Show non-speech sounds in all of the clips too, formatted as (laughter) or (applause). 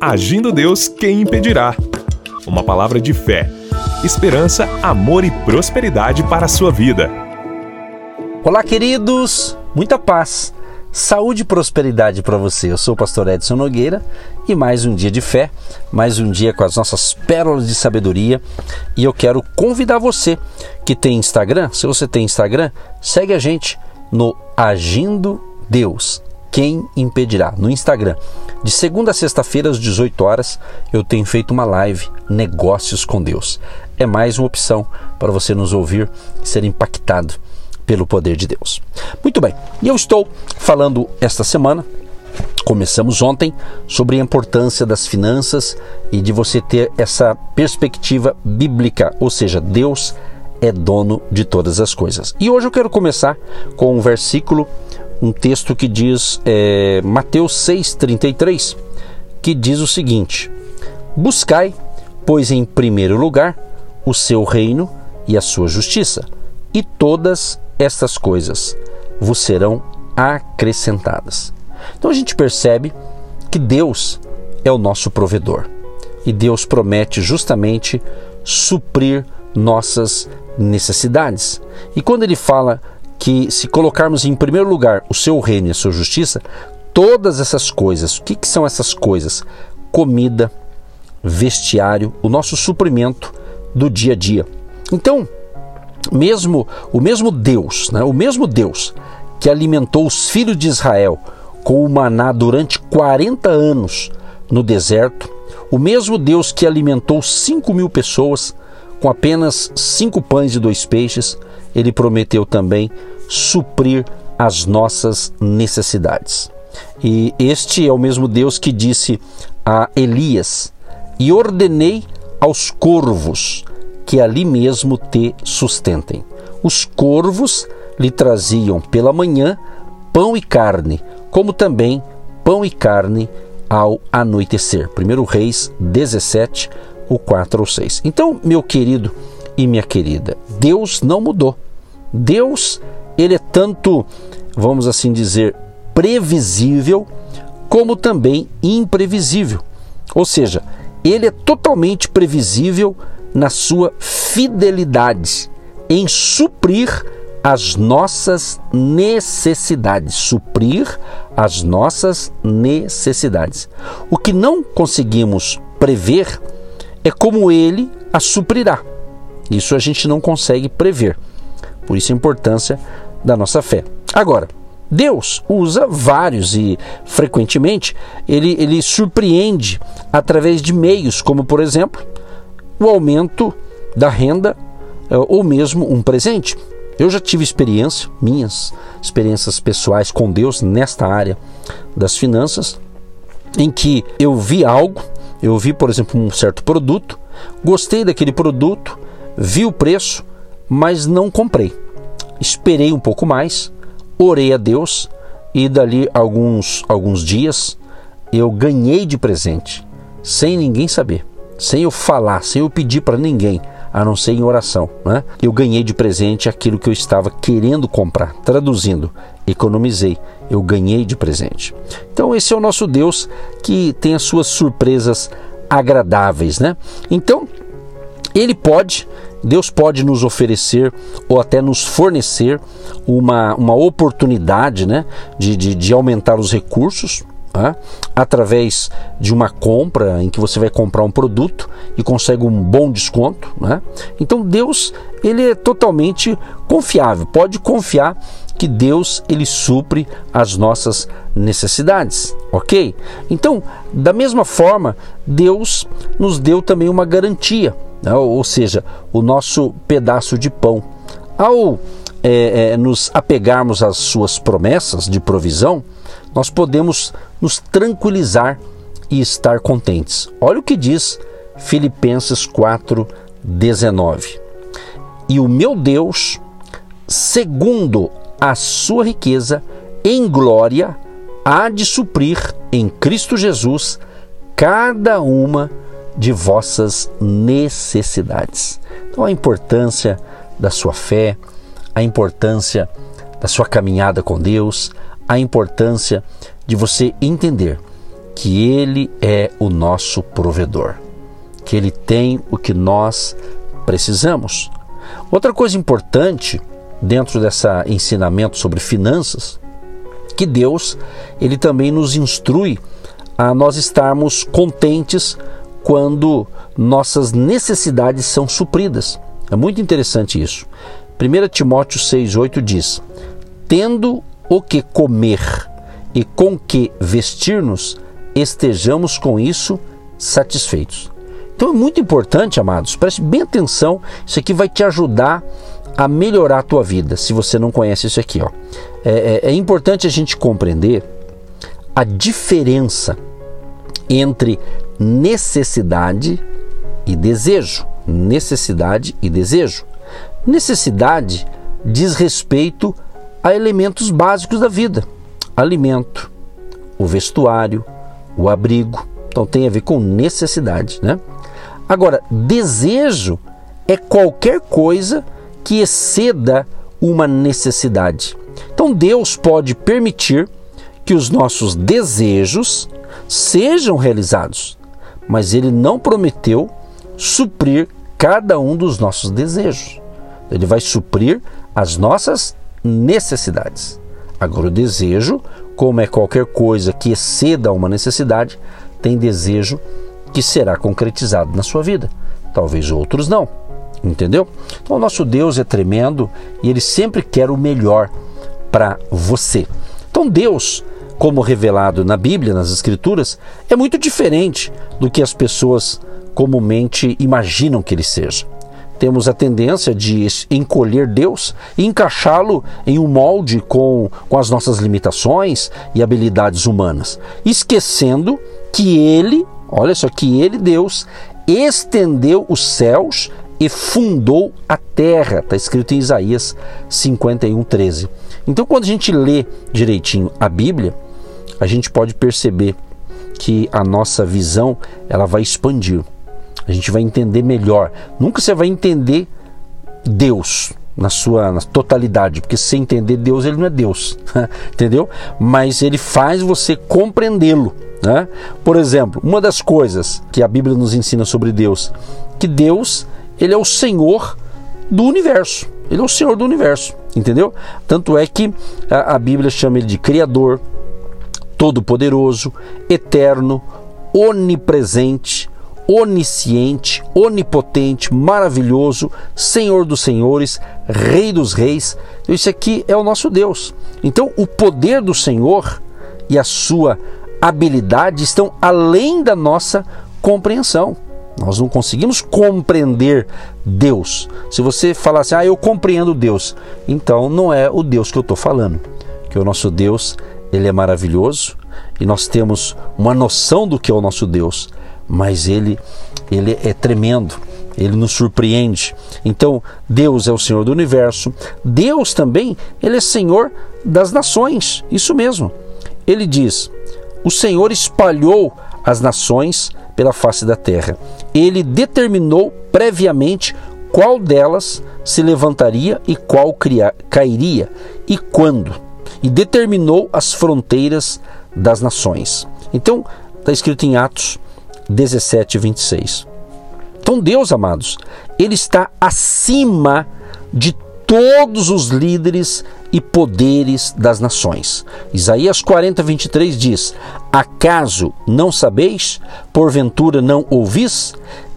Agindo Deus, quem impedirá? Uma palavra de fé, esperança, amor e prosperidade para a sua vida. Olá, queridos, muita paz, saúde e prosperidade para você. Eu sou o pastor Edson Nogueira e mais um dia de fé, mais um dia com as nossas pérolas de sabedoria. E eu quero convidar você que tem Instagram, se você tem Instagram, segue a gente no Agindo Deus quem impedirá? No Instagram. De segunda a sexta-feira, às 18 horas, eu tenho feito uma live Negócios com Deus. É mais uma opção para você nos ouvir e ser impactado pelo poder de Deus. Muito bem, e eu estou falando esta semana, começamos ontem, sobre a importância das finanças e de você ter essa perspectiva bíblica, ou seja, Deus é dono de todas as coisas. E hoje eu quero começar com um versículo um texto que diz, é, Mateus 6,33, que diz o seguinte: Buscai, pois, em primeiro lugar, o seu reino e a sua justiça, e todas estas coisas vos serão acrescentadas. Então a gente percebe que Deus é o nosso provedor e Deus promete justamente suprir nossas necessidades. E quando ele fala que se colocarmos em primeiro lugar o seu reino e a sua justiça, todas essas coisas, o que, que são essas coisas? Comida, vestiário, o nosso suprimento do dia a dia. Então, mesmo o mesmo Deus, né, o mesmo Deus que alimentou os filhos de Israel com o maná durante 40 anos no deserto, o mesmo Deus que alimentou 5 mil pessoas com apenas cinco pães e dois peixes, ele prometeu também suprir as nossas necessidades. E este é o mesmo Deus que disse a Elias: E ordenei aos corvos que ali mesmo te sustentem. Os corvos lhe traziam pela manhã pão e carne, como também pão e carne ao anoitecer. 1 Reis 17, o 4 ou 6. Então, meu querido e minha querida, Deus não mudou. Deus, ele é tanto, vamos assim dizer, previsível, como também imprevisível. Ou seja, ele é totalmente previsível na sua fidelidade em suprir as nossas necessidades, suprir as nossas necessidades. O que não conseguimos prever é como ele a suprirá. Isso a gente não consegue prever. Por isso a importância da nossa fé. Agora, Deus usa vários e frequentemente ele, ele surpreende através de meios, como por exemplo o aumento da renda eh, ou mesmo um presente. Eu já tive experiência, minhas experiências pessoais com Deus nesta área das finanças, em que eu vi algo eu vi, por exemplo, um certo produto, gostei daquele produto, vi o preço, mas não comprei. Esperei um pouco mais, orei a Deus e dali alguns alguns dias eu ganhei de presente, sem ninguém saber, sem eu falar, sem eu pedir para ninguém, a não ser em oração. Né? Eu ganhei de presente aquilo que eu estava querendo comprar. Traduzindo, economizei, eu ganhei de presente. Então, esse é o nosso Deus que tem as suas surpresas agradáveis. Né? Então, ele pode, Deus pode nos oferecer ou até nos fornecer uma, uma oportunidade né, de, de, de aumentar os recursos né? através de uma compra em que você vai comprar um produto e consegue um bom desconto. Né? Então Deus ele é totalmente confiável. Pode confiar que Deus ele supre as nossas necessidades, ok? Então, da mesma forma, Deus nos deu também uma garantia? Ou seja, o nosso pedaço de pão. Ao é, é, nos apegarmos às suas promessas de provisão, nós podemos nos tranquilizar e estar contentes. Olha o que diz Filipenses 4:19. E o meu Deus, segundo a sua riqueza em glória, há de suprir em Cristo Jesus cada uma de vossas necessidades. Então a importância da sua fé, a importância da sua caminhada com Deus, a importância de você entender que Ele é o nosso provedor, que Ele tem o que nós precisamos. Outra coisa importante dentro dessa ensinamento sobre finanças, que Deus ele também nos instrui a nós estarmos contentes quando nossas necessidades são supridas. É muito interessante isso. 1 Timóteo 6,8 diz: Tendo o que comer e com que vestir-nos, estejamos com isso satisfeitos. Então é muito importante, amados, preste bem atenção, isso aqui vai te ajudar a melhorar a tua vida, se você não conhece isso aqui. Ó. É, é, é importante a gente compreender a diferença entre necessidade e desejo. Necessidade e desejo. Necessidade diz respeito a elementos básicos da vida: alimento, o vestuário, o abrigo. Então tem a ver com necessidade, né? Agora, desejo é qualquer coisa que exceda uma necessidade. Então Deus pode permitir que os nossos desejos sejam realizados, mas ele não prometeu suprir cada um dos nossos desejos. Ele vai suprir as nossas necessidades. Agora, o desejo, como é qualquer coisa que exceda uma necessidade, tem desejo que será concretizado na sua vida. Talvez outros não. Entendeu? Então, o nosso Deus é tremendo e ele sempre quer o melhor para você. Então, Deus, como revelado na Bíblia, nas Escrituras, é muito diferente do que as pessoas comumente imaginam que ele seja. Temos a tendência de encolher Deus e encaixá-lo em um molde com, com as nossas limitações e habilidades humanas, esquecendo que ele Olha só que ele, Deus, estendeu os céus e fundou a terra. Está escrito em Isaías 51, 13. Então, quando a gente lê direitinho a Bíblia, a gente pode perceber que a nossa visão ela vai expandir. A gente vai entender melhor. Nunca você vai entender Deus na sua na totalidade, porque se você entender Deus, ele não é Deus, (laughs) entendeu? Mas ele faz você compreendê-lo. Né? Por exemplo, uma das coisas que a Bíblia nos ensina sobre Deus, que Deus ele é o Senhor do universo. Ele é o Senhor do universo, entendeu? Tanto é que a, a Bíblia chama ele de Criador, Todo-Poderoso, Eterno, Onipresente, Onisciente, Onipotente, Maravilhoso, Senhor dos Senhores, Rei dos Reis. Isso aqui é o nosso Deus. Então, o poder do Senhor e a sua habilidade estão além da nossa compreensão. Nós não conseguimos compreender Deus. Se você falar assim, ah, eu compreendo Deus, então não é o Deus que eu estou falando. Que o nosso Deus, ele é maravilhoso e nós temos uma noção do que é o nosso Deus, mas ele, ele é tremendo. Ele nos surpreende. Então, Deus é o Senhor do universo. Deus também, ele é Senhor das nações. Isso mesmo. Ele diz: o Senhor espalhou as nações pela face da terra. Ele determinou previamente qual delas se levantaria e qual cairia e quando. E determinou as fronteiras das nações. Então, está escrito em Atos 17, 26. Então, Deus, amados, Ele está acima de todos os líderes e poderes das nações. Isaías 40, 23 diz: Acaso não sabeis? Porventura não ouvis?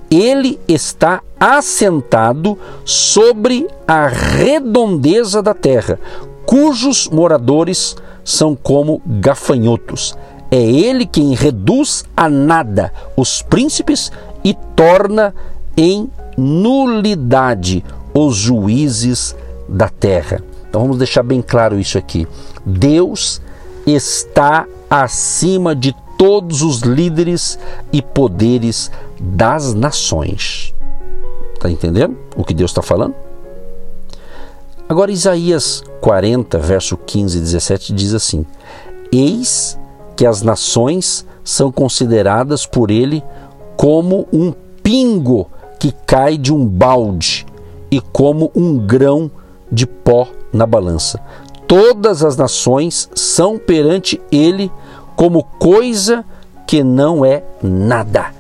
Ele está assentado sobre a redondeza da terra, cujos moradores são como gafanhotos. É ele quem reduz a nada os príncipes e torna em nulidade os juízes da terra. Então vamos deixar bem claro isso aqui. Deus está acima de todos os líderes e poderes das nações. Está entendendo o que Deus está falando? Agora, Isaías 40, verso 15 e 17 diz assim: Eis que as nações são consideradas por ele como um pingo que cai de um balde e como um grão de pó na balança. Todas as nações são perante ele como coisa que não é nada.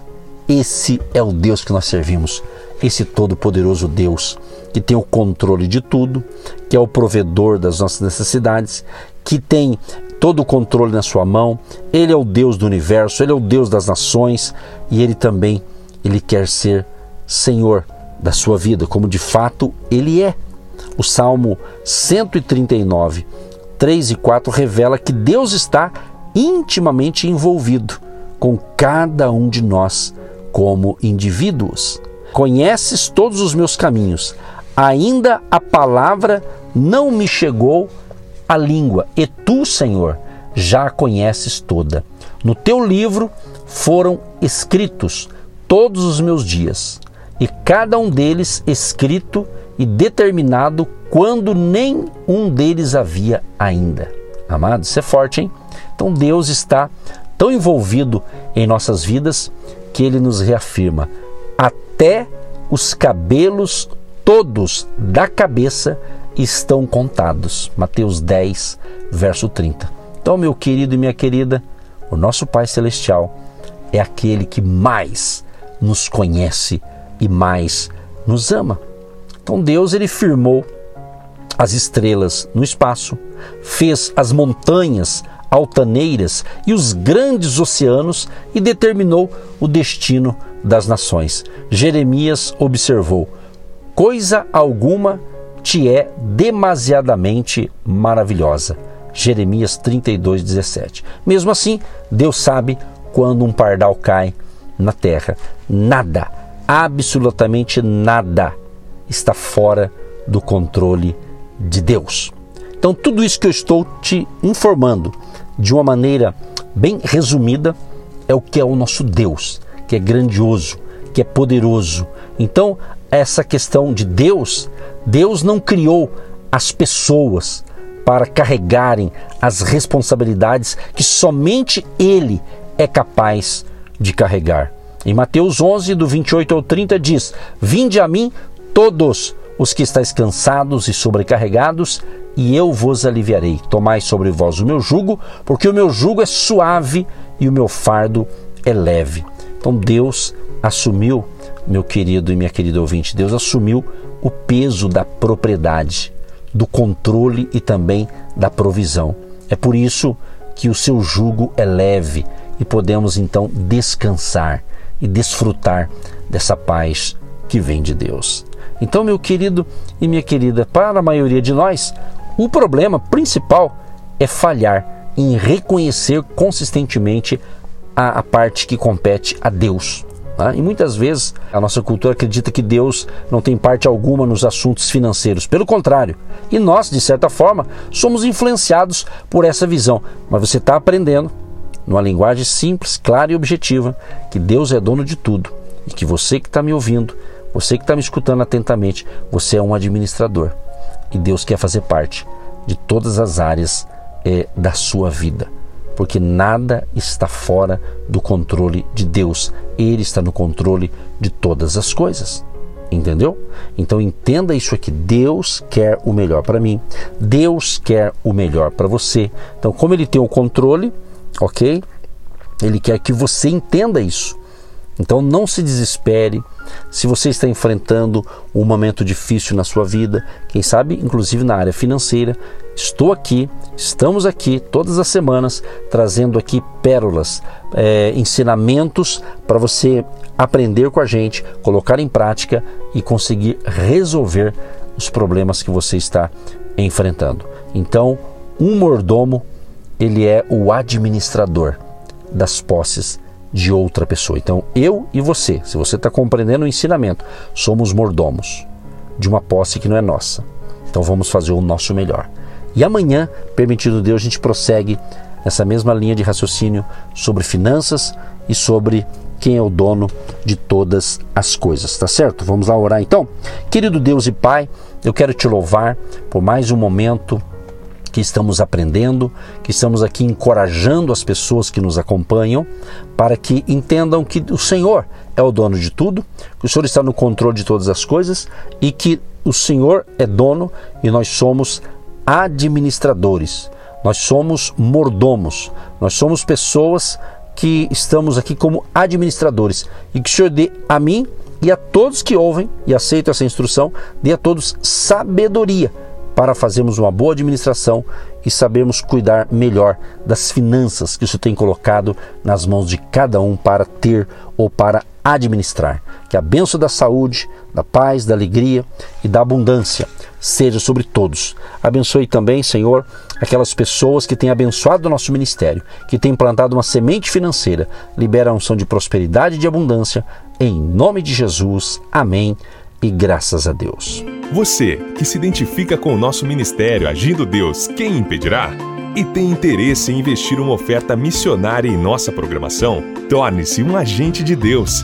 Esse é o Deus que nós servimos, esse todo-poderoso Deus que tem o controle de tudo, que é o provedor das nossas necessidades, que tem todo o controle na sua mão. Ele é o Deus do universo, ele é o Deus das nações e ele também ele quer ser Senhor da sua vida, como de fato ele é. O Salmo 139, 3 e 4 revela que Deus está intimamente envolvido com cada um de nós como indivíduos. Conheces todos os meus caminhos, ainda a palavra não me chegou à língua, e tu, Senhor, já a conheces toda. No teu livro foram escritos todos os meus dias, e cada um deles escrito e determinado quando nem um deles havia ainda. Amado, isso é forte, hein? Então Deus está tão envolvido em nossas vidas que ele nos reafirma: até os cabelos todos da cabeça estão contados. Mateus 10, verso 30. Então, meu querido e minha querida, o nosso Pai Celestial é aquele que mais nos conhece e mais nos ama. Então, Deus ele firmou as estrelas no espaço, fez as montanhas altaneiras e os grandes oceanos e determinou o destino das nações. Jeremias observou: coisa alguma te é demasiadamente maravilhosa. Jeremias 32, 17. Mesmo assim, Deus sabe quando um pardal cai na terra. Nada, absolutamente nada, está fora do controle de Deus. Então, tudo isso que eu estou te informando de uma maneira bem resumida, é o que é o nosso Deus, que é grandioso, que é poderoso. Então, essa questão de Deus, Deus não criou as pessoas para carregarem as responsabilidades que somente Ele é capaz de carregar. Em Mateus 11, do 28 ao 30, diz: Vinde a mim todos os que estáis cansados e sobrecarregados, e eu vos aliviarei. Tomai sobre vós o meu jugo, porque o meu jugo é suave e o meu fardo é leve. Então Deus assumiu, meu querido e minha querida ouvinte, Deus assumiu o peso da propriedade, do controle e também da provisão. É por isso que o seu jugo é leve e podemos então descansar e desfrutar dessa paz que vem de Deus. Então, meu querido e minha querida, para a maioria de nós, o problema principal é falhar em reconhecer consistentemente a, a parte que compete a Deus. Tá? E muitas vezes a nossa cultura acredita que Deus não tem parte alguma nos assuntos financeiros. Pelo contrário, e nós, de certa forma, somos influenciados por essa visão. Mas você está aprendendo, numa linguagem simples, clara e objetiva, que Deus é dono de tudo e que você que está me ouvindo, você que está me escutando atentamente, você é um administrador e Deus quer fazer parte de todas as áreas é, da sua vida, porque nada está fora do controle de Deus. Ele está no controle de todas as coisas. Entendeu? Então entenda isso aqui. Deus quer o melhor para mim. Deus quer o melhor para você. Então, como ele tem o controle, ok? Ele quer que você entenda isso. Então não se desespere se você está enfrentando um momento difícil na sua vida, quem sabe inclusive na área financeira. Estou aqui, estamos aqui todas as semanas trazendo aqui pérolas, é, ensinamentos para você aprender com a gente, colocar em prática e conseguir resolver os problemas que você está enfrentando. Então, um mordomo, ele é o administrador das posses de outra pessoa. Então, eu e você, se você está compreendendo o ensinamento, somos mordomos de uma posse que não é nossa. Então, vamos fazer o nosso melhor. E amanhã, permitindo Deus, a gente prossegue nessa mesma linha de raciocínio sobre finanças e sobre quem é o dono de todas as coisas, tá certo? Vamos lá orar então? Querido Deus e Pai, eu quero te louvar por mais um momento que estamos aprendendo, que estamos aqui encorajando as pessoas que nos acompanham para que entendam que o Senhor é o dono de tudo, que o Senhor está no controle de todas as coisas e que o Senhor é dono e nós somos administradores, nós somos mordomos, nós somos pessoas que estamos aqui como administradores. E que o Senhor dê a mim e a todos que ouvem e aceitam essa instrução, dê a todos sabedoria para fazermos uma boa administração e sabermos cuidar melhor das finanças que o Senhor tem colocado nas mãos de cada um para ter ou para administrar. Que a benção da saúde, da paz, da alegria e da abundância seja sobre todos. Abençoe também, Senhor, aquelas pessoas que têm abençoado o nosso ministério, que têm plantado uma semente financeira. Libera a unção de prosperidade e de abundância. Em nome de Jesus. Amém. E graças a Deus. Você que se identifica com o nosso ministério Agindo Deus, quem impedirá? E tem interesse em investir uma oferta missionária em nossa programação? Torne-se um agente de Deus